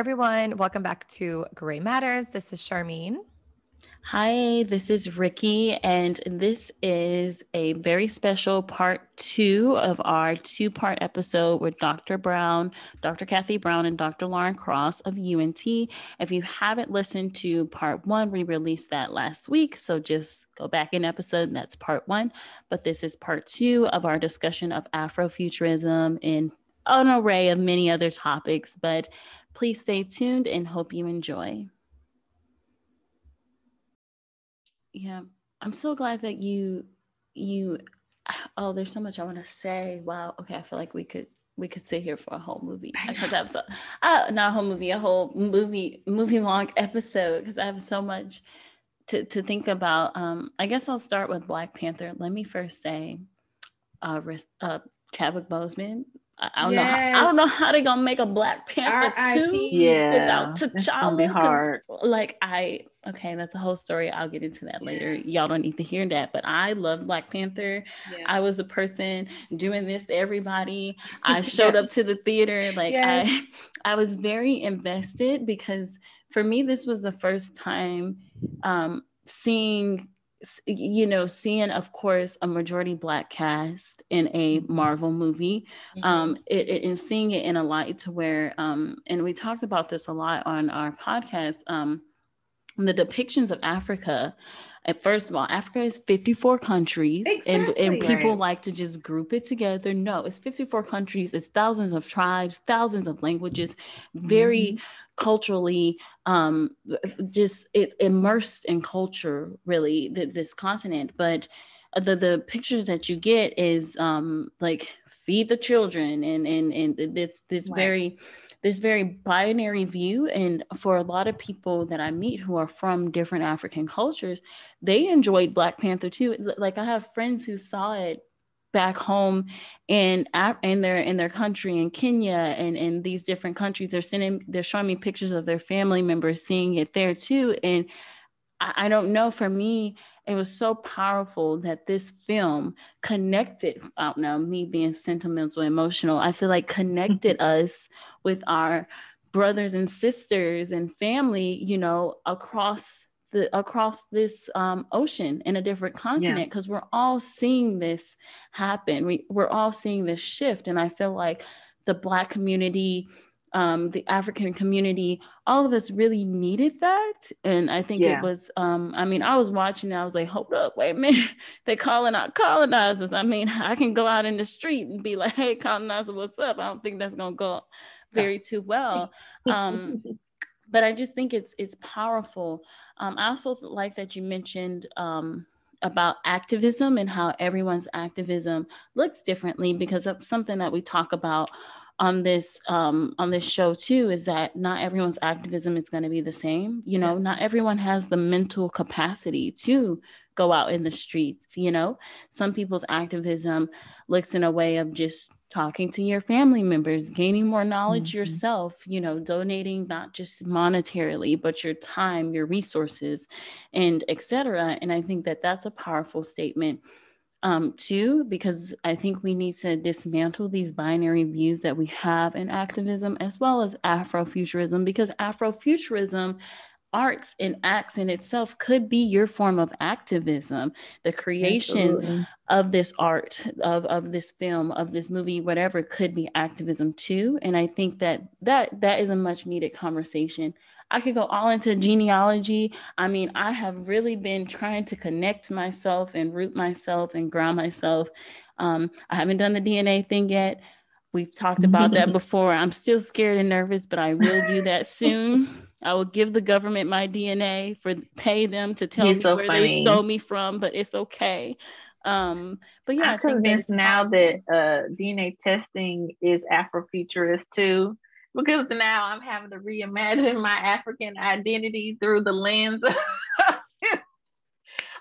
Everyone. Welcome back to Gray Matters. This is Sharmeen. Hi, this is Rikki, and this is a very special part two of our two part episode with Dr. Brown, Dr. Kathy Brown, and Dr. Lauren Cross of UNT. If you haven't listened to part one, we released that last week. So just go back in episode, and that's part one. But this is part two of our discussion of Afrofuturism and an array of many other topics. But please stay tuned and hope you enjoy. yeah i'm so glad that you you oh there's so much i want to say. Wow okay i feel like we could we could sit here for a whole movie. I could have so uh, not a whole movie a whole movie movie long episode because i have so much to, to think about. Um i guess i'll start with black panther. Let me first say uh, uh chadwick boseman I don't yes. know. How, I don't know how they're gonna make a Black Panther two yeah, without T'Challa. Hard. Like I, okay, that's a whole story. I'll get into that later. Y'all don't need to hear that. But I love Black Panther. Yeah. I was a person doing this to everybody. I showed up to the theater. Like yes. I, I was very invested because for me, this was the first time um, seeing you know, seeing, of course, a majority Black cast in a mm-hmm. Marvel movie, mm-hmm. um, it, it, and seeing it in a light to where, um, and we talked about this a lot on our podcast, um, the depictions of Africa. At first of all, Africa is 54 countries, exactly. and, and people right. like to just group it together. No, it's 54 countries, it's thousands of tribes, thousands of languages, very mm-hmm culturally um, just it's immersed in culture really th- this continent but the the pictures that you get is um, like feed the children and and and this this wow. very this very binary view and for a lot of people that i meet who are from different african cultures they enjoyed black panther too. Like i have friends who saw it back home in in their in their country in Kenya and in these different countries. They're sending they're showing me pictures of their family members seeing it there too and I, I don't know for me it was so powerful that this film connected I don't know me being sentimental emotional I feel like connected us with our brothers and sisters and family you know across the across this um, ocean in a different continent because yeah. we're all seeing this happen. We we're all seeing this shift, and I feel like the Black community, um, the African community, all of us really needed that. And I think yeah. it was. Um, I mean, I was watching. And I was like, hold up, wait a minute, they're calling out colonizers. I mean, I can go out in the street and be like, hey, colonizer, what's up? I don't think that's gonna go very too well. Um, but I just think it's it's powerful. Um, I also like that you mentioned um, about activism and how everyone's activism looks differently because that's something that we talk about on this um, on this show too is that not everyone's activism is going to be the same you know not everyone has the mental capacity to go out in the streets you know some people's activism looks in a way of just talking to your family members, gaining more knowledge mm-hmm. yourself, you know, donating not just monetarily, but your time, your resources, and etc. And I think that that's a powerful statement um, too, because I think we need to dismantle these binary views that we have in activism as well as Afrofuturism, because Afrofuturism arts and acts in itself could be your form of activism the creation Absolutely. of this art of, of this film of this movie whatever could be activism too and i think that that that is a much needed conversation i could go all into genealogy. I mean i have really been trying to connect myself and root myself and ground myself. Um, i haven't done the dna thing yet. We've talked about that before. I'm still scared and nervous but i will do that soon. I will give the government my DNA for pay them to tell You're me so where funny. they stole me from, but it's okay. Um, but yeah, I'm convinced now that uh, DNA testing is Afrofuturist too, because now I'm having to reimagine my African identity through the lens of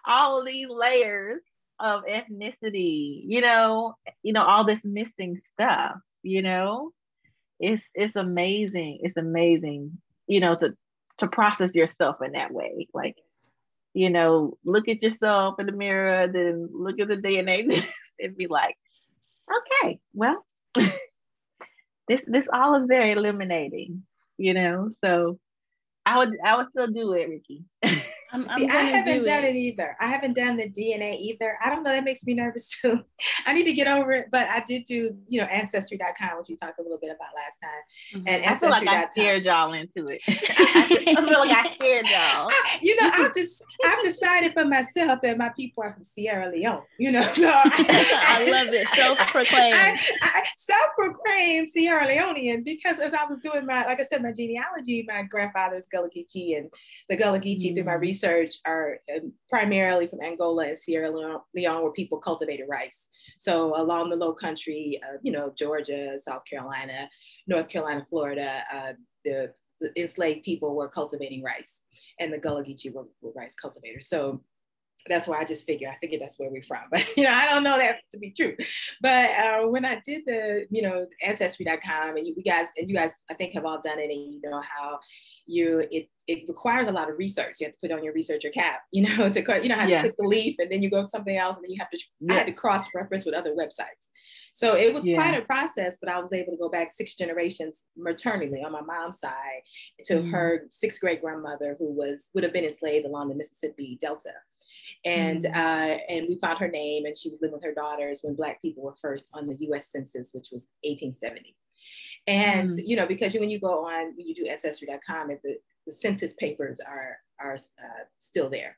all these layers of ethnicity. You know, you know all this missing stuff. You know, it's it's amazing. It's amazing you know, to to process yourself in that way. Like, you know, look at yourself in the mirror, then look at the DNA and be like, okay, well, this this all is very illuminating. you know. So I would I would still do it, Rikki. I'm, See, I'm I haven't done it. it. either. I haven't done the DNA either. I don't know. That makes me nervous too. I need to get over it. But I did do, you know, ancestry.com, which we talked a little bit about last time. Mm-hmm. And I feel like I scared y'all into it. I feel like I scared y'all. you know, I've just I've decided for myself that my people are from Sierra Leone. You know, so I, I love it. Self-proclaimed. i self-proclaimed Sierra Leonean because as I was doing my, like I said, my genealogy, my grandfather's Gullah Geechee and the Gullah Geechee mm-hmm. through my research research are um, primarily from Angola and Sierra Leone, where people cultivated rice. So along the low country, uh, you know, Georgia, South Carolina, North Carolina, Florida, uh, the, the, enslaved people were cultivating rice and the Gullah Geechee were, were rice cultivators. So that's why I just figure I figured that's where we're from. But you know, I don't know that to be true. But uh, when I did the, you know, ancestry.com and you, you guys and you guys I think have all done it and you know how you it it requires a lot of research. You have to put on your researcher cap, you know, to cut, you know how to click the leaf and then you go to something else and then you have to yeah. I had to cross reference with other websites. So it was yeah. quite a process, but I was able to go back six generations maternally on my mom's side to mm-hmm. her sixth great grandmother who was would have been enslaved along the Mississippi Delta and mm. uh, and we found her name, and she was living with her daughters when Black people were first on the U.S. Census, which was 1870. And mm. you know, because when you go on, when you do ancestry.com, the, the census papers are are uh, still there.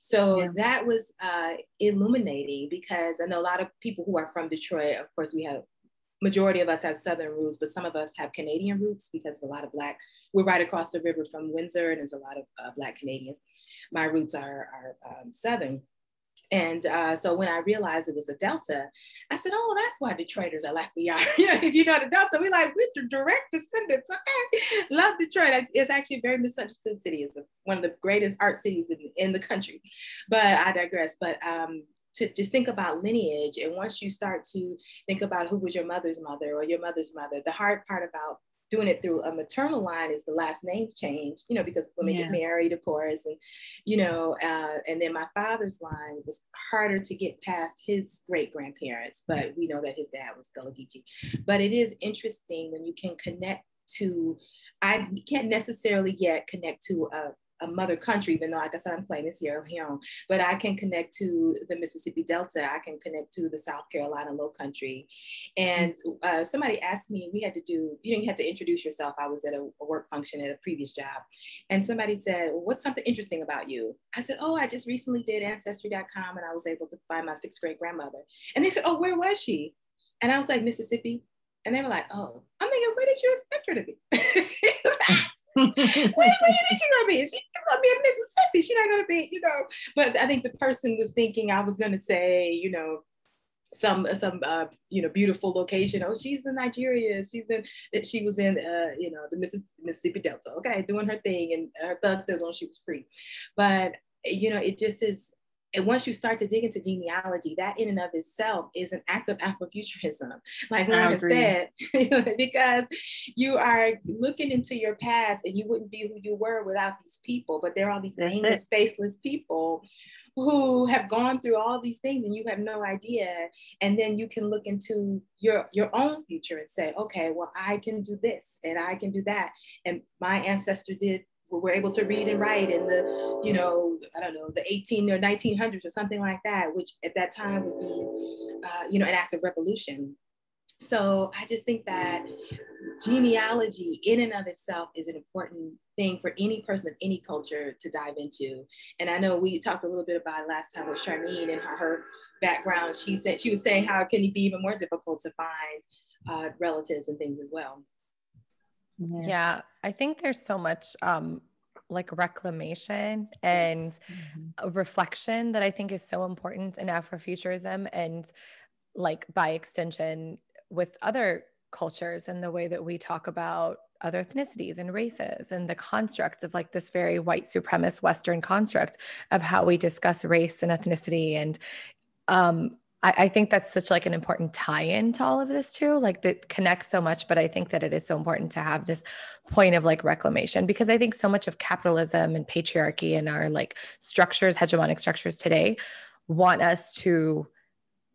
So yeah. that was uh, illuminating because I know a lot of people who are from Detroit. Of course, we have majority of us have Southern roots, but some of us have Canadian roots because a lot of Black, we're right across the river from Windsor and there's a lot of uh, Black Canadians. My roots are, are um, Southern. And uh, so when I realized it was the Delta, I said, oh, that's why Detroiters are like we are. if you know the Delta, we like, we're direct descendants. Okay. Love Detroit. It's, it's, actually a very misunderstood city. It's one of the greatest art cities in, in the country. But I digress. But um, to just think about lineage. And once you start to think about who was your mother's mother or your mother's mother, the hard part about doing it through a maternal line is the last names change, you know, because women yeah. get married, of course, and you know, uh, and then my father's line was harder to get past his great grandparents, but we know that his dad was Gullah Geechee. But it is interesting when you can connect to. I can't necessarily yet connect to a a mother country, even though, like I said, I'm claiming Sierra Leone, but I can connect to the Mississippi Delta. I can connect to the South Carolina Low Country. And uh, somebody asked me, we had to do, you know, you had to introduce yourself. I was at a, a work function at a previous job. And somebody said, well, what's something interesting about you? I said, oh, I just recently did ancestry.com and I was able to find my sixth grade grandmother. And they said, oh, where was she? And I was like, Mississippi. And they were like, oh, I'm thinking, where did you expect her to be? where, where is she gonna be? She's gonna be in Mississippi. She's not gonna be, you know. But I think the person was thinking I was gonna say, you know, some some uh, you know beautiful location. Oh, she's in Nigeria. She's in she was in uh, you know the Mississippi Delta. Okay, doing her thing and her thug when she was free. But you know, it just is and once you start to dig into genealogy, that in and of itself is an act of Afrofuturism, like Lauren said, because you are looking into your past and you wouldn't be who you were without these people. But there are all these nameless, faceless people who have gone through all these things and you have no idea. And then you can look into your, your own future and say, okay, well, I can do this and I can do that. And my ancestor did were able to read and write in the, you know, I don't know, the 18 or 1900s or something like that, which at that time would be, uh, you know, an act of revolution. So I just think that genealogy in and of itself is an important thing for any person of any culture to dive into. And I know we talked a little bit about it last time with Sharmeen and her, her background. She said she was saying how can it be even more difficult to find uh, relatives and things as well. Yeah. yeah, I think there's so much um, like reclamation and mm-hmm. reflection that I think is so important in Afrofuturism and like by extension with other cultures and the way that we talk about other ethnicities and races and the constructs of like this very white supremacist western construct of how we discuss race and ethnicity and um, I, I, think that's such like an important tie-in to all of this too like that connects so much but i think that it is so important to have this point of like reclamation because i think so much of capitalism and patriarchy and our like structures hegemonic structures today want us to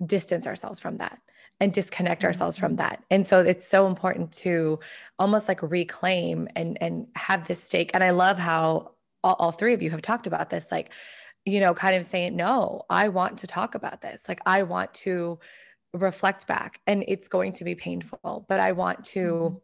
distance ourselves from that and disconnect ourselves from mm-hmm. that. And so it's so important to almost like reclaim and and have this stake. And I love how all, all three of you have talked about this, like, you know, kind of saying, no, I want to talk about this. Like I want to reflect back and it's going to be painful, but I want to mm-hmm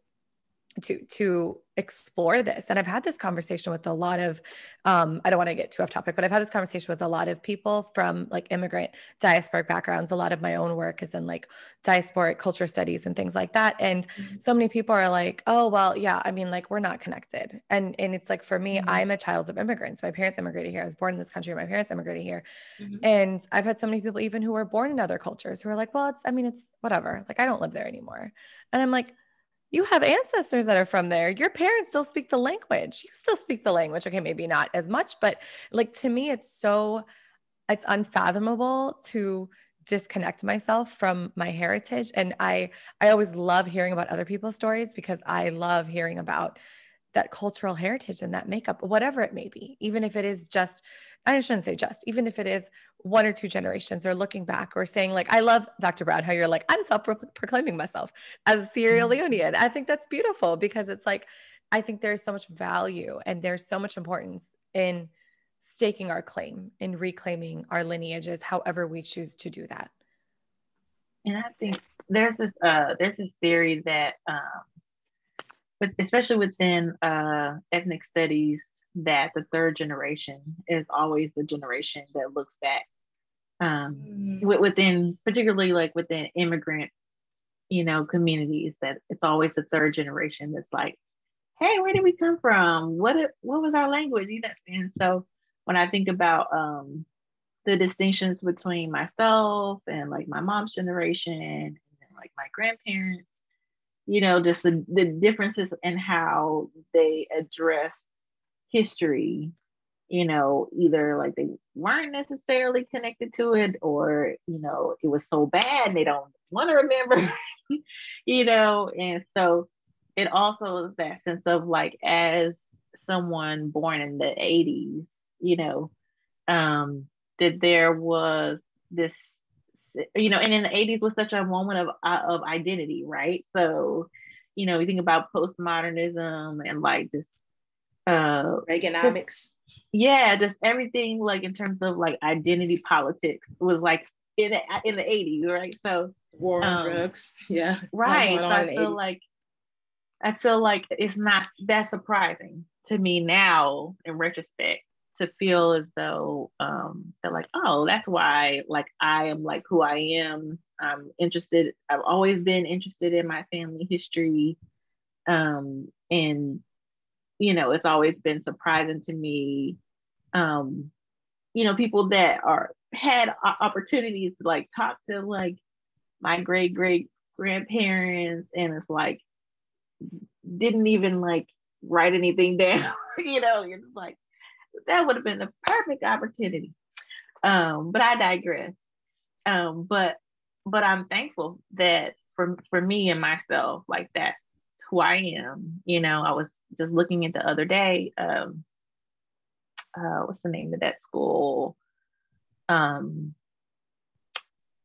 to to explore this. And i've had this conversation with a lot of um, i don't want to get too off topic but i've had this conversation with a lot of people from like immigrant diasporic backgrounds. A lot of my own work is in like diasporic culture studies and things like that. And mm-hmm. so many people are like oh well yeah i mean like we're not connected. And and it's like for me mm-hmm. i'm a child of immigrants. My parents immigrated here. I was born in this country. My parents immigrated here. Mm-hmm. and i've had so many people even who were born in other cultures who are like well it's i mean it's whatever. Like i don't live there anymore. And i'm like you have ancestors that are from there. Your parents still speak the language. You still speak the language. Okay, maybe not as much, but like to me, it's so it's unfathomable to disconnect myself from my heritage. And I I always love hearing about other people's stories because I love hearing about that cultural heritage and that makeup, whatever it may be, even if it is just I shouldn't say just, even if it is one or two generations or looking back or saying, like, I love Dr. Brown, how you're like, I'm self proclaiming myself as a Sierra mm-hmm. Leonean. I think that's beautiful because it's like, I think there's so much value and there's so much importance in staking our claim, in reclaiming our lineages, however we choose to do that. And I think there's this uh there's this theory that um but especially within uh ethnic studies that the third generation is always the generation that looks back um, mm. within particularly like within immigrant you know communities that it's always the third generation that's like hey where did we come from what it, what was our language you know and so when i think about um, the distinctions between myself and like my mom's generation and like my grandparents you know just the, the differences in how they address history you know either like they weren't necessarily connected to it or you know it was so bad they don't want to remember you know? And so it also is that sense of like as someone born in the 80s you know um that there was this you know and in the 80s was such a moment of uh, of identity right so you know you think about postmodernism and like just uh Reaganomics. Just, yeah, just everything like in terms of like identity politics was like in the, in the 80s, right? So war on um, drugs. Yeah. Right. So I feel 80s. like I feel like it's not that surprising to me now in retrospect to feel as though um they're like, oh, that's why like I am like who I am. I'm interested, I've always been interested in my family history. Um and you know, it's always been surprising to me. Um, you know, people that are had opportunities to like talk to like my great great grandparents, and it's like didn't even like write anything down. you know, you're just like that would have been the perfect opportunity. Um, but I digress. Um, but but I'm thankful that for for me and myself, like that's who I am. You know, I was just looking at the other day. Um, uh, what's the name of that school? Um,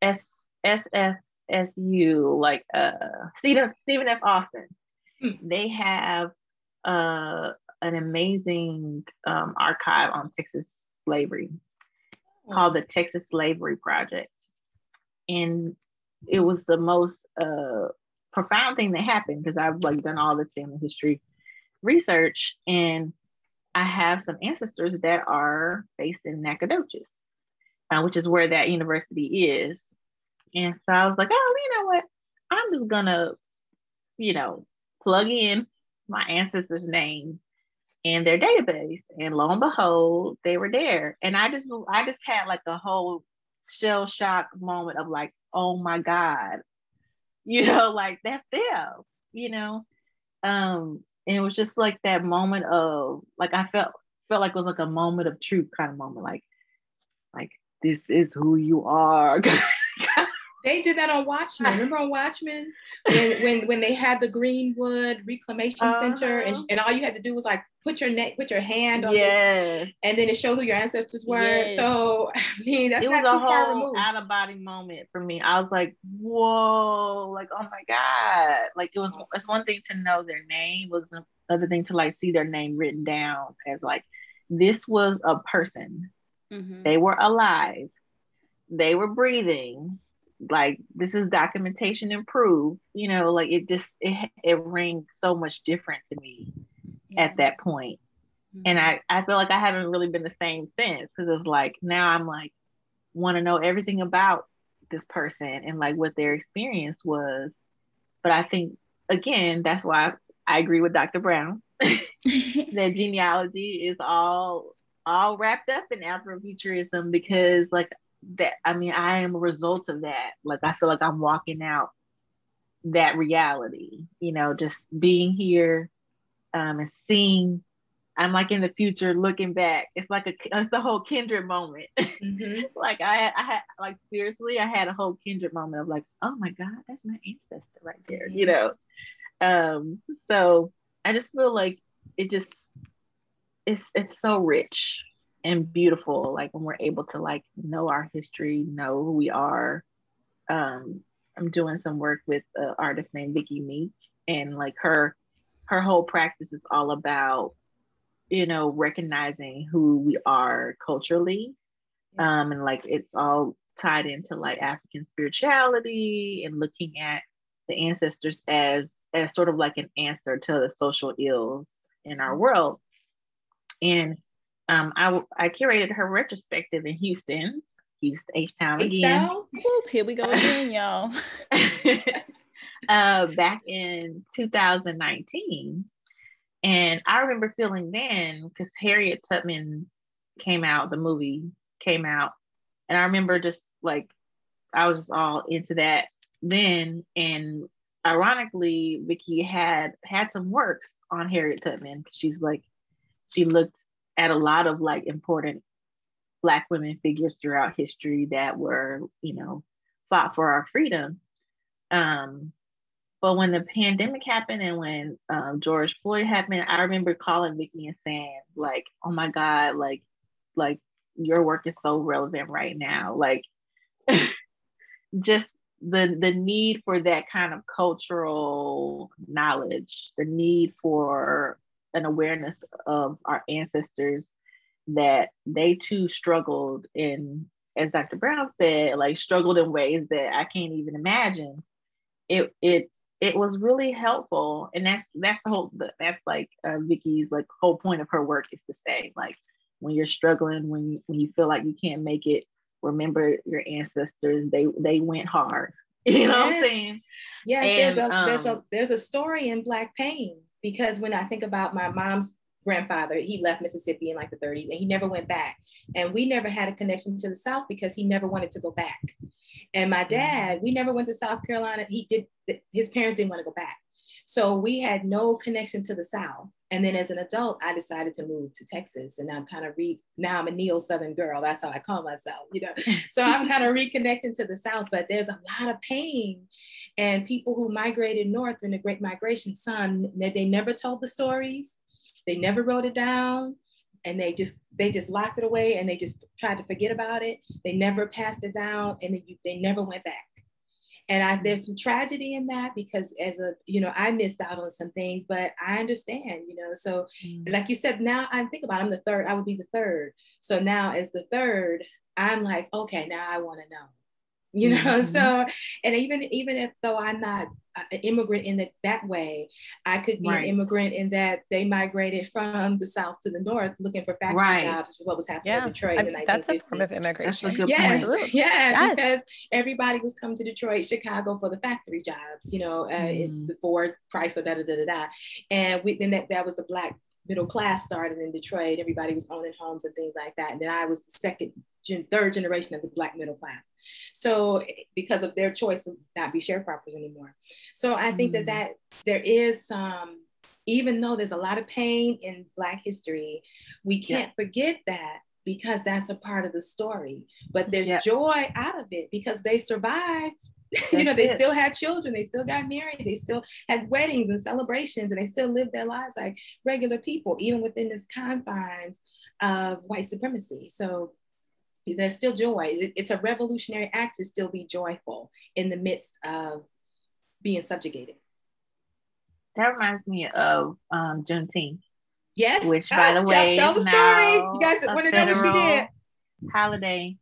S SFSU, like uh, Stephen Stephen F. Austin. Hmm. They have uh, an amazing um, archive on Texas slavery hmm. called the Texas Slavery Project, and it was the most uh, profound thing that happened because I've like done all this family history research and I have some ancestors that are based in Nacogdoches, uh, which is where that university is. And so I was like, oh, you know what? I'm just gonna, you know, plug in my ancestors' name in their database. And lo and behold, they were there. And I just I just had like a whole shell shock moment of like, oh my God, you know, like that's them, you know. Um, and it was just like that moment of like I felt felt like it was like a moment of truth kind of moment, like like this is who you are They did that on Watchmen. Remember on Watchmen when when when they had the Greenwood Reclamation uh-huh. Center and, and all you had to do was like put your neck, put your hand on yes. this, and then it showed who your ancestors were. Yes. So I mean, that's it not was too a far whole removed. Out of body moment for me. I was like, whoa, like oh my god, like it was. It's one thing to know their name, was another thing to like see their name written down as like this was a person. Mm-hmm. They were alive. They were breathing like this is documentation and proof you know like it just it, it rings so much different to me yeah. at that point. Mm-hmm. and i i feel like i haven't really been the same since because it's like now i'm like want to know everything about this person and like what their experience was but i think again that's why i agree with dr brown that genealogy is all all wrapped up in afrofuturism because like that I mean, I am a result of that. Like I feel like I'm walking out that reality, you know, just being here um, and seeing. I'm like in the future looking back. It's like a it's a whole kindred moment. Mm-hmm. like I I had like seriously, I had a whole kindred moment of like, oh my God, that's my ancestor right there, mm-hmm. you know. Um, so I just feel like it just it's it's so rich and beautiful like when we're able to like know our history know who we are. Um i'm doing some work with an artist named Vicki Meek and like her her whole practice is all about you know recognizing who we are culturally. Yes. um and like it's all tied into like african spirituality and looking at the ancestors as as sort of like an answer to the social ills in our world. And um, I, I curated her retrospective in Houston, Houston, H Town again. Whoop, here we go again, y'all. uh, back in 2019. And I remember feeling then, because Harriet Tubman came out, the movie came out. And I remember just like, I was all into that then. And ironically, Vicki had had some works on Harriet Tubman. She's like, she looked at a lot of like important black women figures throughout history that were you know fought for our freedom. Um, but when the pandemic happened and when um, george floyd happened i remember calling vicki and saying like oh my god like like your work is so relevant right now. Like just the the need for that kind of cultural knowledge the need for an awareness of our ancestors that they too struggled in as dr brown said like struggled in ways that i can't even imagine. It it it was really helpful. And that's that's the whole that's like uh, vicki's like whole point of her work is to say like when you're struggling when you when you feel like you can't make it remember your ancestors. They they went hard. You know yes. what i'm saying? Yes and, there's a um, there's a there's a story in black pain because when I think about my mom's grandfather, he left Mississippi in like the 30s and he never went back. And we never had a connection to the South because he never wanted to go back. And my mm-hmm. dad, we never went to South Carolina. He did, his parents didn't want to go back. So we had no connection to the South. And then as an adult, I decided to move to Texas. And I'm kind of re now I'm a neo Southern girl. That's how I call myself, you know. so I'm kind of reconnecting to the South, but there's a lot of pain. And people who migrated north in the Great Migration, some they never told the stories, they never wrote it down, and they just they just locked it away and they just tried to forget about it. They never passed it down, and they, they never went back and I, there's some tragedy in that because as a you know i missed out on some things but i understand you know so mm. like you said now i think about it, i'm the third i would be the third so now as the third i'm like okay now i want to know you know mm-hmm. so and even even if though i'm not an immigrant in the, that way i could be right. an immigrant in that they migrated from the south to the north looking for factory right. jobs which is what was happening yeah. in detroit I mean, in the that's a form of immigration yes yeah yes. because everybody was coming to detroit chicago for the factory jobs you know uh, mm. the ford chrysler da da da da da and we, then that, that was the black middle class started in Detroit. Everybody was owning homes and things like that. And then I was the second, gen, third generation of the black middle class. So because of their choice to not be sharecroppers anymore. So I think mm. that that there is some, even though there's a lot of pain in black history, we can't yeah. forget that because that's a part of the story. But there's yeah. joy out of it because they survived you know, they it. still had children, they still got married, they still had weddings and celebrations, and they still lived their lives like regular people, even within this confines of white supremacy. So there's still joy. It's a revolutionary act to still be joyful in the midst of being subjugated. That reminds me of um, Juneteenth. Yes. Which, by the way, tell, tell the story. You guys want to know what she did? Holiday.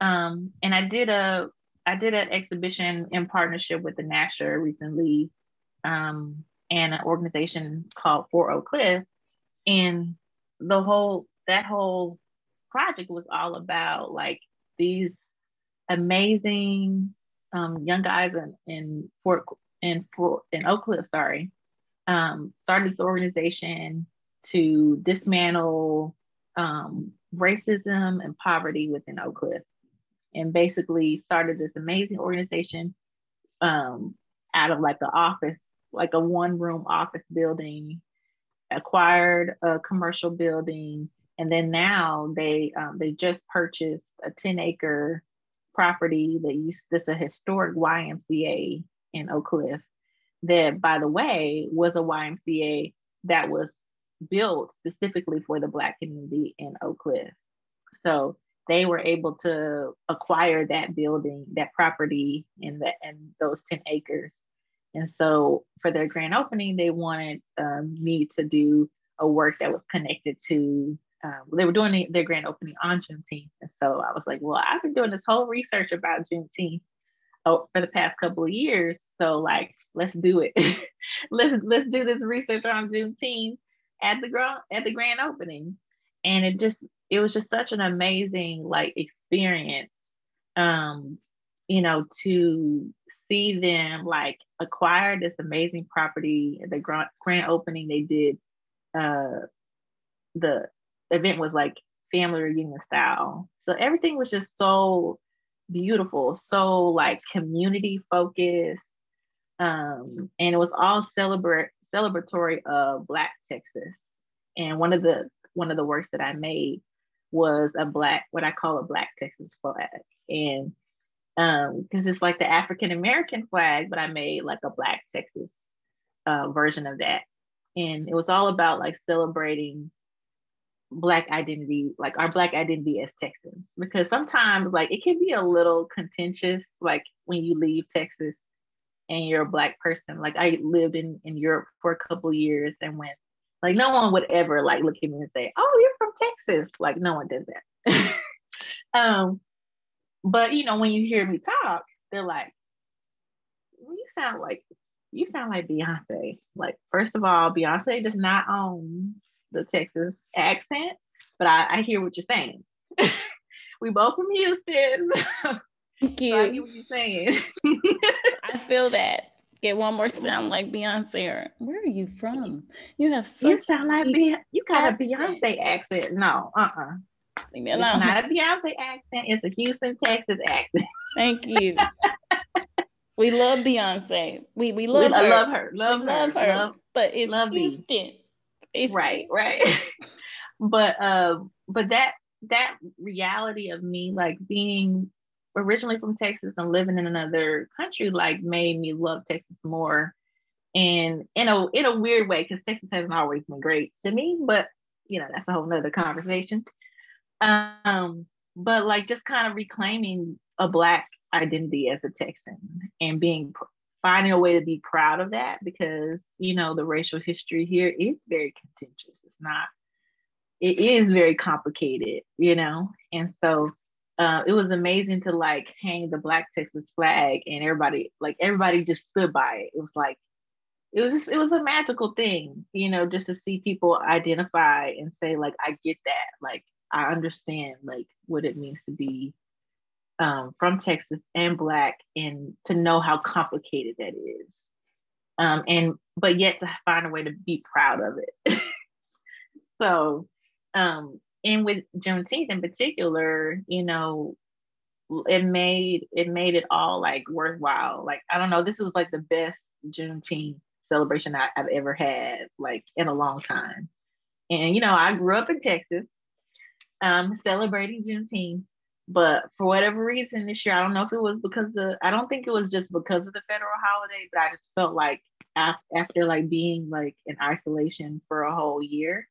Um, and I did a I did an exhibition in partnership with the Nasher recently, um, and an organization called Fort Oak Cliff. And the whole that whole project was all about like these amazing um, young guys in, in Fort in Fort in Oak Cliff, sorry, um, started this organization to dismantle um, racism and poverty within Oak Cliff and basically started this amazing organization um, out of like the office, like a one room office building, acquired a commercial building, and then now they um, they just purchased a 10 acre property that used that's a historic YMCA in Oak Cliff that by the way was a YMCA that was built specifically for the black community in Oak Cliff. So they were able to acquire that building, that property, and that and those 10 acres. And so for their grand opening, they wanted um, me to do a work that was connected to. Um, they were doing their grand opening on Juneteenth, and so I was like, "Well, I've been doing this whole research about Juneteenth oh, for the past couple of years, so like, let's do it. let's let's do this research on Juneteenth at the grand at the grand opening." And it just it was just such an amazing like experience um you know to see them like acquire this amazing property the grand, grand opening they did uh the event was like family reunion style. So everything was just so beautiful so like community focused um and it was all celebrate celebratory of black texas. And one of the one of the works that i made was a black, what I call a black Texas flag. And um, because it's like the African American flag, but I made like a black Texas uh, version of that. And it was all about like celebrating black identity, like our black identity as Texans. Because sometimes like it can be a little contentious, like when you leave Texas and you're a black person. Like I lived in, in Europe for a couple years and went like no one would ever like look at me and say, "Oh, you're from Texas." Like no one does that. um, but you know, when you hear me talk, they're like, well, "You sound like you sound like Beyonce." Like first of all, Beyonce does not own the Texas accent, but I, I hear what you're saying. we both from Houston. Thank you. So I hear what you're saying. I feel that get one more sound like Beyonce or where are you from? You have such you sound like Be- you got a Beyonce accent. No, uh-uh. It's not a Beyonce accent, it's a Houston, Texas accent. Thank you. we love Beyonce. We we love we, her. I love her. Love, we her. love her. Love, but it's love Houston. It's right, right. but uh but that that reality of me like being originally from Texas and living in another country like made me love Texas more. And in a in a weird way, because Texas hasn't always been great to me, but you know, that's a whole nother conversation. Um, but like just kind of reclaiming a black identity as a Texan and being finding a way to be proud of that because you know the racial history here is very contentious. It's not it is very complicated, you know, and so uh, it was amazing to like hang the Black Texas flag and everybody like everybody just stood by it. It was like it was just it was a magical thing, you know, just to see people identify and say like I get that, like I understand like what it means to be um, from Texas and Black and to know how complicated that is. Um, and but yet to find a way to be proud of it. so um, and with Juneteenth in particular, you know, it made it made it all like worthwhile. Like I don't know, this was like the best Juneteenth celebration I, have ever had, like in a long time. And you know, I grew up in Texas, um, celebrating Juneteenth, but for whatever reason this year, I don't know if it was because the I don't think it was just because of the federal holiday, but I just felt like after, after like being like in isolation for a whole year,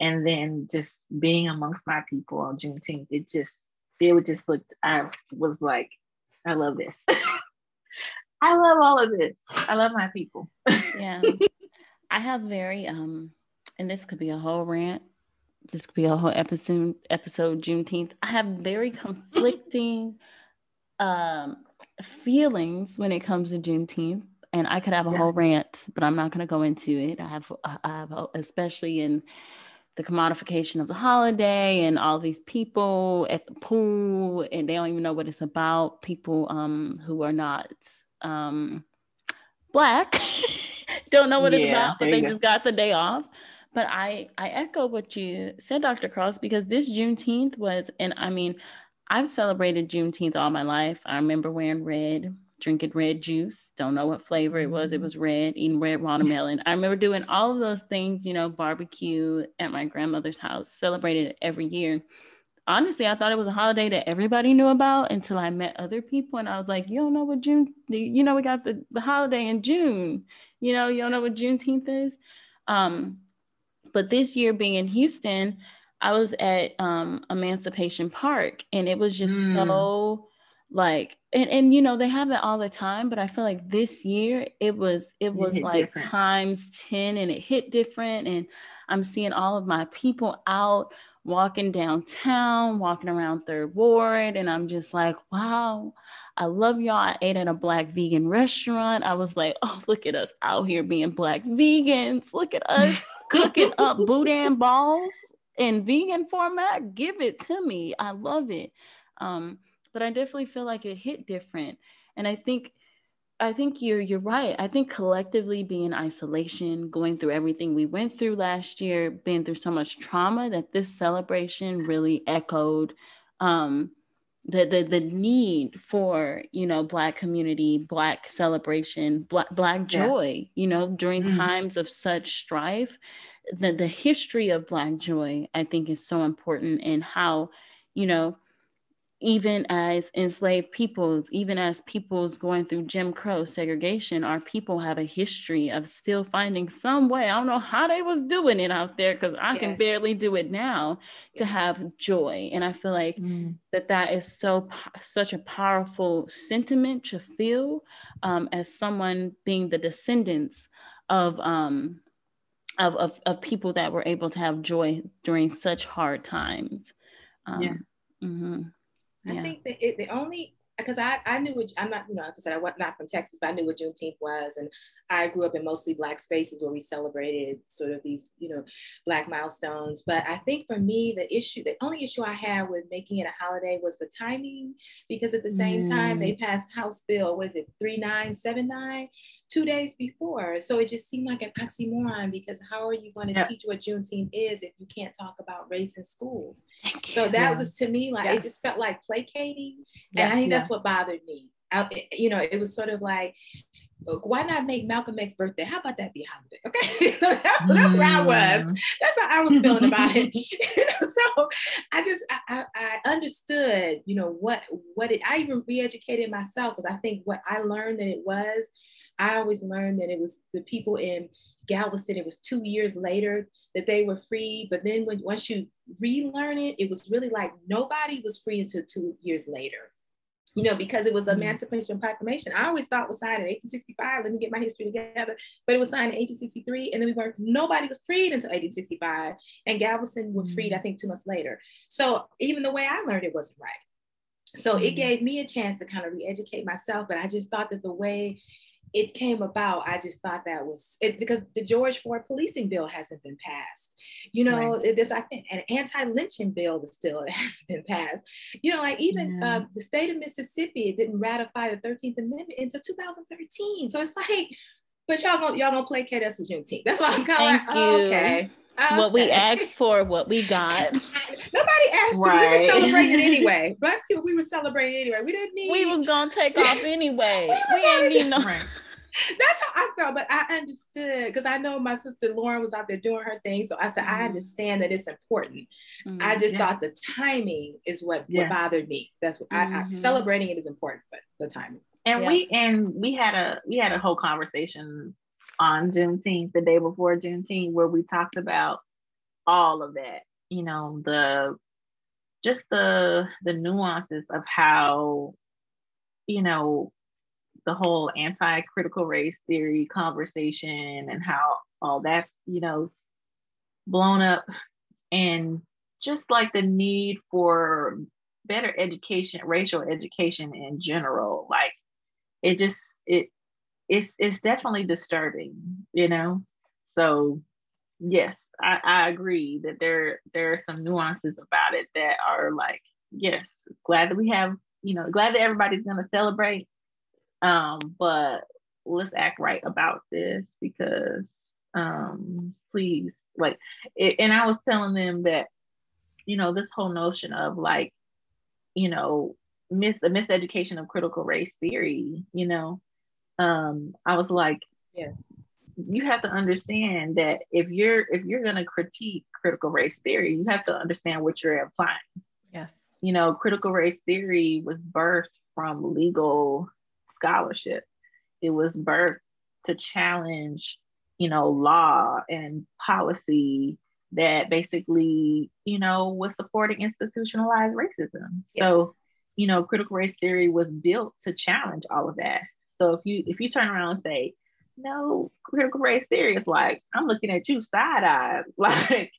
and then just being amongst my people on Juneteenth, it just it would just look. I was like, I love this. I love all of this. I love my people. yeah, I have very um, and this could be a whole rant this could be a whole episode episode Juneteenth. I have very conflicting um, feelings when it comes to Juneteenth, and I could have a yeah. whole rant, but I'm not going to go into it. I have, I have, especially in the commodification of the holiday and all these people at the pool, and they don't even know what it's about. People um, who are not um, black don't know what yeah, it's about, but they go. just got the day off. But I I echo what you said, Dr. Cross, because this Juneteenth was, and I mean, I've celebrated Juneteenth all my life. I remember wearing red, drinking red juice. Don't know what flavor it was. It mm-hmm. was red, eating red watermelon. I remember doing all of those things, you know, barbecue at my grandmother's house, celebrated every year. Honestly, I thought it was a holiday that everybody knew about until I met other people. And I was like, you don't know what June, you know, we got the, the holiday in June. You know, you don't know what Juneteenth is. Um, but this year being in Houston, I was at um, Emancipation Park and it was just mm. so like and, and you know they have that all the time but i feel like this year it was it was it like different. times 10 and it hit different and i'm seeing all of my people out walking downtown walking around third ward and i'm just like wow i love y'all i ate at a black vegan restaurant i was like oh look at us out here being black vegans look at us cooking up boudin balls in vegan format, give it to me. I love it. Um, but I definitely feel like it hit different. And I think I think you're you're right. I think collectively being in isolation, going through everything we went through last year, being through so much trauma, that this celebration really echoed um, the, the the need for you know black community, black celebration, black black joy. Yeah. You know, during mm-hmm. times of such strife, the the history of black joy i think is so important and how you know even as enslaved peoples even as peoples going through jim crow segregation our people have a history of still finding some way i don't know how they was doing it out there because i yes. can barely do it now to have joy and i feel like mm. that that is so such a powerful sentiment to feel um, as someone being the descendants of um, of, of, of people that were able to have joy during such hard times. Um, yeah. Mm-hmm. I think that it, the only because I, I knew what I'm not, you know, because I was not from Texas, but I knew what Juneteenth was. And I grew up in mostly Black spaces where we celebrated sort of these, you know, Black milestones. But I think for me, the issue, the only issue I had with making it a holiday was the timing, because at the same mm. time, they mm. passed House Bill, was it 3979, two days before. So it just seemed like an oxymoron because how are you going to yeah. teach what Juneteenth is if you can't talk about race in schools? So that was to me like, it just felt like placating. And I think that's what bothered me. I, you know, it was sort of like, why not make Malcolm X's birthday? How about that be a holiday? Okay, so that, that's where I was. Mm. That's how I was feeling about it. you know, so I just I, I, understood, you know, what what it. I even re-educated myself because I think what I learned that it was. I always learned that it was the people in Galveston. It was two years later that they were free, but then when once you relearn it, it was really like nobody was free until two years later you know, because it was the mm-hmm. Emancipation Proclamation. I always thought was signed in 1865. Let me get my history together. But it was signed in 1863, and then we weren't. Nobody was freed until 1865, and Galveston was freed, I mm-hmm. think, two months later. So even the way I learned it wasn't right. So mm-hmm. it gave me a chance to kind of re-educate myself. But I just thought that the way it came about, I just thought that was it because the George Floyd policing bill hasn't been passed. You know, right. there's I think an anti-lynching bill that still hasn't been passed. You know, like even yeah. uh, the state of Mississippi didn't ratify the 13th Amendment until 2013. So it's like, but y'all gonna y'all gonna placate us with Juneteenth. That's why I was kind of like, oh, okay. Okay. What we asked for, what we got. Nobody asked right. you. We were celebrating anyway. Black people, we were celebrating anyway. We didn't need. We was gonna take off anyway. we, we ain't need no. That's how I felt, but I understood because I know my sister Lauren was out there doing her thing. So I said, mm-hmm. I understand that it's important. Mm-hmm. I just yeah. thought the timing is what, yeah. what bothered me. That's what mm-hmm. I, I, mm-hmm. celebrating it is important, but the timing. And yeah. we and we had a we had a whole conversation on Juneteenth, the day before Juneteenth, where we talked about all of that. You know, the just the the nuances of how, you know, the whole anti-critical race theory conversation and how all that's, you know, blown up and just like the need for better education, racial education in general. Like it just it it's it's definitely disturbing, you know. So yes, I, I agree that there there are some nuances about it that are like, yes, glad that we have, you know, glad that everybody's gonna celebrate. Um, but let's act right about this because um please like it, and I was telling them that, you know, this whole notion of like, you know, mis the miseducation of critical race theory, you know, um, I was like, yes, you have to understand that if you're if you're going to critique critical race theory, you have to understand what you're applying. Yes. You know, critical race theory was birthed from legal scholarship. It was birthed to challenge, you know, law and policy that basically, you know, was supporting institutionalized racism. Yes. So, you know, critical race theory was built to challenge all of that. So if you if you turn around and say, no, critical race theory is like, I'm looking at you side eyed, like,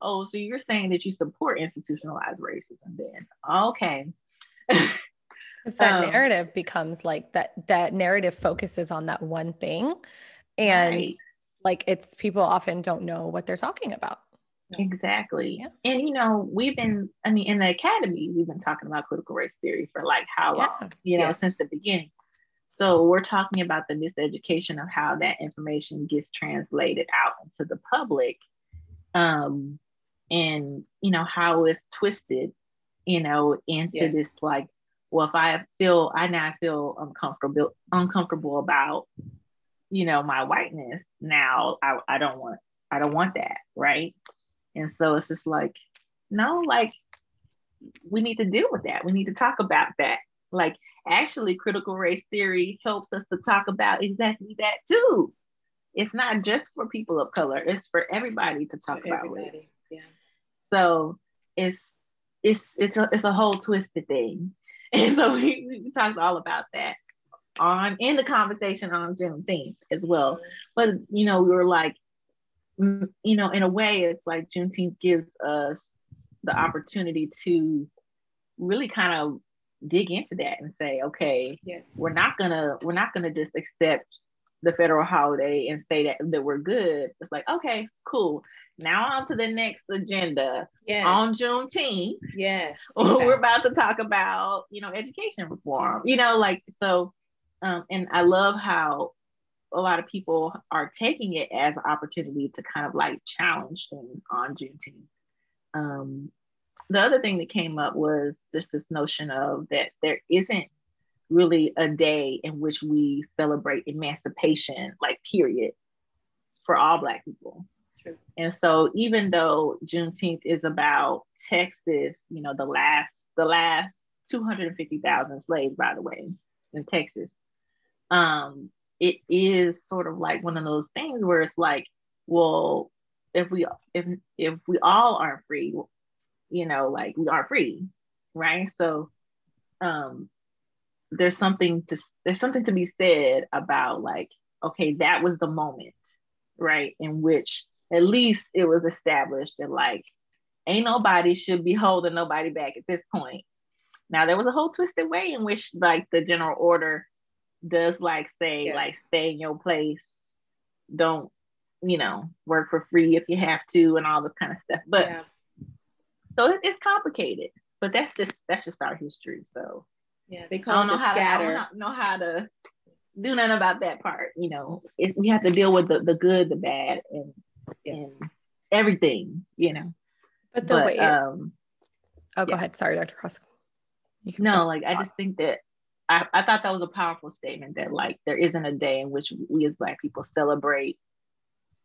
oh, so you're saying that you support institutionalized racism then. Okay. that um, narrative becomes like that that narrative focuses on that one thing. And right. like it's people often don't know what they're talking about. Exactly. Yeah. And you know, we've been, I mean, in the academy, we've been talking about critical race theory for like how yeah. long, you know, yes. since the beginning. So we're talking about the miseducation of how that information gets translated out into the public. Um, and you know, how it's twisted, you know, into yes. this like, well, if I feel I now feel uncomfortable uncomfortable about, you know, my whiteness, now I, I don't want I don't want that, right? And so it's just like, no, like we need to deal with that. We need to talk about that. Like actually critical race theory helps us to talk about exactly that too. It's not just for people of color, it's for everybody to talk about. Yeah. So it's it's it's a, it's a whole twisted thing. And so we, we talked all about that on in the conversation on Juneteenth as well. But you know, we were like, mm, you know, in a way, it's like Juneteenth gives us the opportunity to really kind of dig into that and say, okay, yes, we're not gonna we're not gonna just accept the federal holiday and say that that we're good. It's like, okay, cool. Now on to the next agenda. Yes. On Juneteenth. Yes. Exactly. We're about to talk about, you know, education reform. You know, like so um, and I love how a lot of people are taking it as an opportunity to kind of like challenge things on Juneteenth. Um, the other thing that came up was just this notion of that there isn't really a day in which we celebrate emancipation, like period, for all Black people. True. And so even though Juneteenth is about Texas, you know, the last the last 250,000 slaves, by the way, in Texas, um, it is sort of like one of those things where it's like, well, if we if if we all aren't free, you know, like we are free, right? So um there's something to there's something to be said about like, okay, that was the moment, right, in which at least it was established that like ain't nobody should be holding nobody back at this point. Now there was a whole twisted way in which like the general order does like say yes. like stay in your place, don't you know work for free if you have to and all this kind of stuff. But yeah. So it, it's complicated, but that's just that's just our history. So yeah, they call I don't know how scatter. To, I don't know how to do nothing about that part. You know, it's we have to deal with the, the good, the bad, and, yes. and everything. You know, but the but, way. Um, oh, go ahead. Sorry, Dr. Cross. no, like I just think that I, I thought that was a powerful statement that like there isn't a day in which we as black people celebrate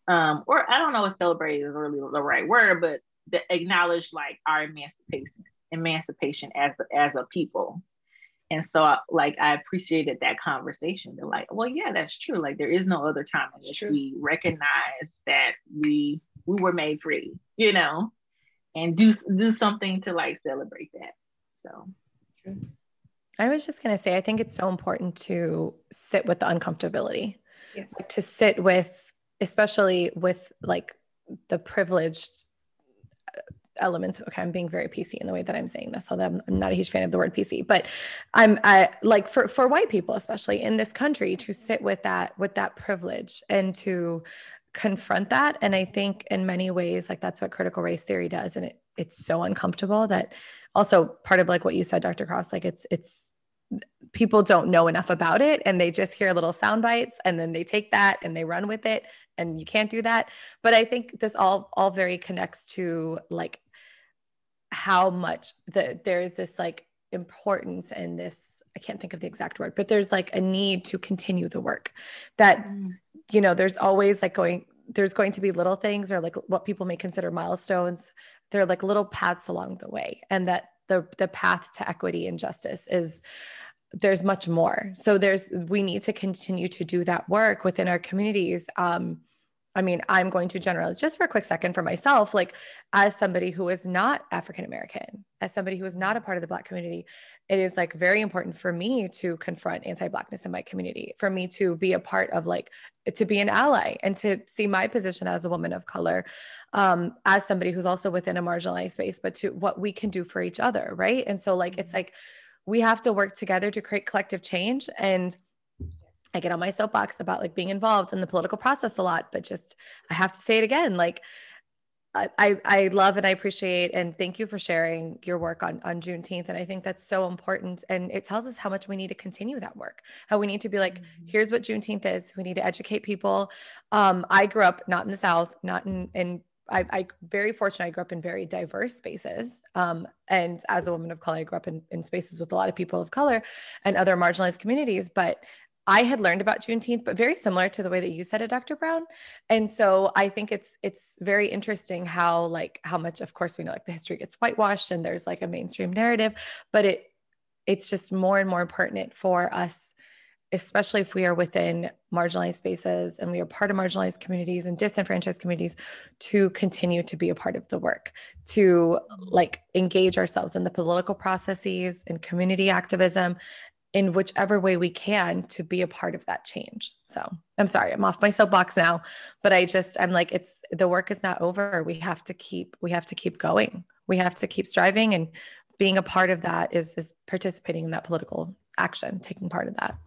um or i don't know if celebrate is really the right word but the acknowledge like our emancipation emancipation as as a people. And so like i appreciated that conversation. They're like well yeah that's true. Like there is no other time in which we recognize that we we were made free you know? And do do something to like celebrate that so. True. i was just going to say i think it's so important to sit with the uncomfortability. Yes. like, to sit with especially with like the privileged elements. Okay i'm being very pc in the way that i'm saying this although i'm not a huge fan of the word pc but i'm I, like for for white people especially in this country to sit with that with that privilege and to confront that. And i think in many ways like that's what critical race theory does. And it, it's so uncomfortable that also part of like what you said dr cross like it's it's people don't know enough about it and they just hear little sound bites and then they take that and they run with it and you can't do that. But i think this all all very connects to like how much that there's this like importance and this i can't think of the exact word but there's like a need to continue the work. That mm. you know there's always like going there's going to be little things or like what people may consider milestones. They're like little paths along the way and that the the path to equity and justice is there's much more. So there's we need to continue to do that work within our communities um I mean, I'm going to generalize just for a quick second for myself, like as somebody who is not African American, as somebody who is not a part of the Black community, it is like very important for me to confront anti Blackness in my community, for me to be a part of like, to be an ally and to see my position as a woman of color, um, as somebody who's also within a marginalized space, but to what we can do for each other. Right. And so, like, it's mm-hmm. like we have to work together to create collective change. And I get on my soapbox about like being involved in the political process a lot, but just I have to say it again. Like I, I love and I appreciate and thank you for sharing your work on, on Juneteenth. And I think that's so important. And it tells us how much we need to continue that work, how we need to be like, mm-hmm. here's what Juneteenth is. We need to educate people. Um, I grew up not in the South, not in, in I, I very fortunate. I grew up in very diverse spaces. Um, and as a woman of color, I grew up in, in spaces with a lot of people of color and other marginalized communities. But I had learned about Juneteenth, but very similar to the way that you said it, Dr. Brown. And so I think it's it's very interesting how like how much, of course, we know like the history gets whitewashed and there's like a mainstream narrative, but it it's just more and more pertinent for us, especially if we are within marginalized spaces and we are part of marginalized communities and disenfranchised communities, to continue to be a part of the work, to like engage ourselves in the political processes and community activism in whichever way we can to be a part of that change. So I'm sorry, I'm off my soapbox now, but I just, I'm like, it's the work is not over. We have to keep, we have to keep going. We have to keep striving and being a part of that is, is participating in that political action, taking part of that.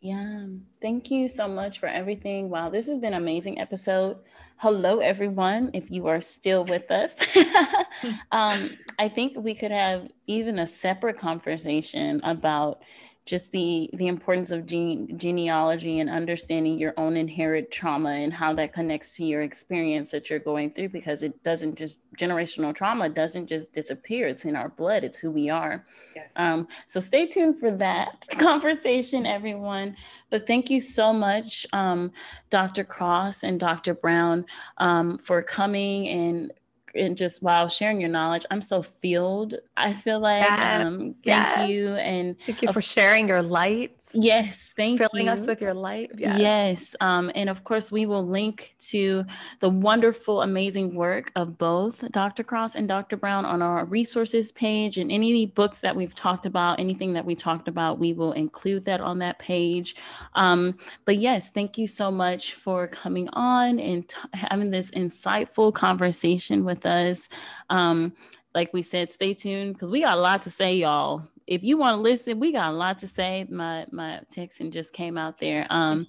Yeah, thank you so much for everything. Wow, this has been an amazing episode. Hello, everyone. If you are still with us, um, I think we could have even a separate conversation about just the the importance of gene, genealogy and understanding your own inherent trauma and how that connects to your experience that you're going through because it doesn't just generational trauma doesn't just disappear. It's in our blood. It's who we are. Yes. um, so stay tuned for that conversation everyone. But thank you so much um, dr cross and dr brown um, for coming and and just while sharing your knowledge. I'm so filled. I feel like yes, um, thank yes. you and thank you for sharing your light. Yes, thank filling you. us with your light. Yes. yes. Um, and of course, we will link to the wonderful, amazing work of both Dr. Cross and Dr. Brown on our resources page. And any books that we've talked about, anything that we talked about, we will include that on that page. Um, but yes, thank you so much for coming on and t- having this insightful conversation with us. Um, like we said, stay tuned because we got a lot to say, y'all. If you want to listen, we got a lot to say. My my texting just came out there. Um,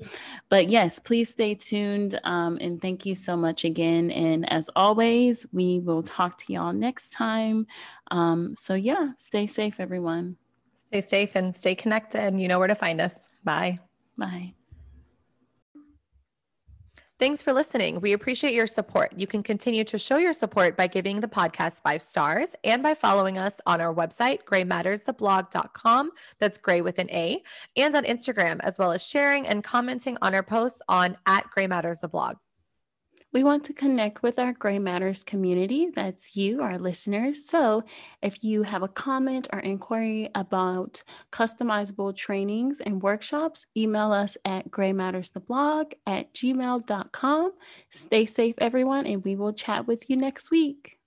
but yes, please stay tuned. Um, and thank you so much again. And as always, we will talk to y'all next time. Um, so yeah, stay safe, everyone. Stay safe and stay connected. You know where to find us. Bye. Bye. Thanks for listening. We appreciate your support. You can continue to show your support by giving the podcast five stars and by following us on our website, graymatterstheblog.com. That's gray with an A, and on Instagram, as well as sharing and commenting on our posts on at Gray Matters the blog. We want to connect with our Gray Matters community. That's you, our listeners. So if you have a comment or inquiry about customizable trainings and workshops, email us at graymatterstheblog at gmail.com. Stay safe, everyone, and we will chat with you next week.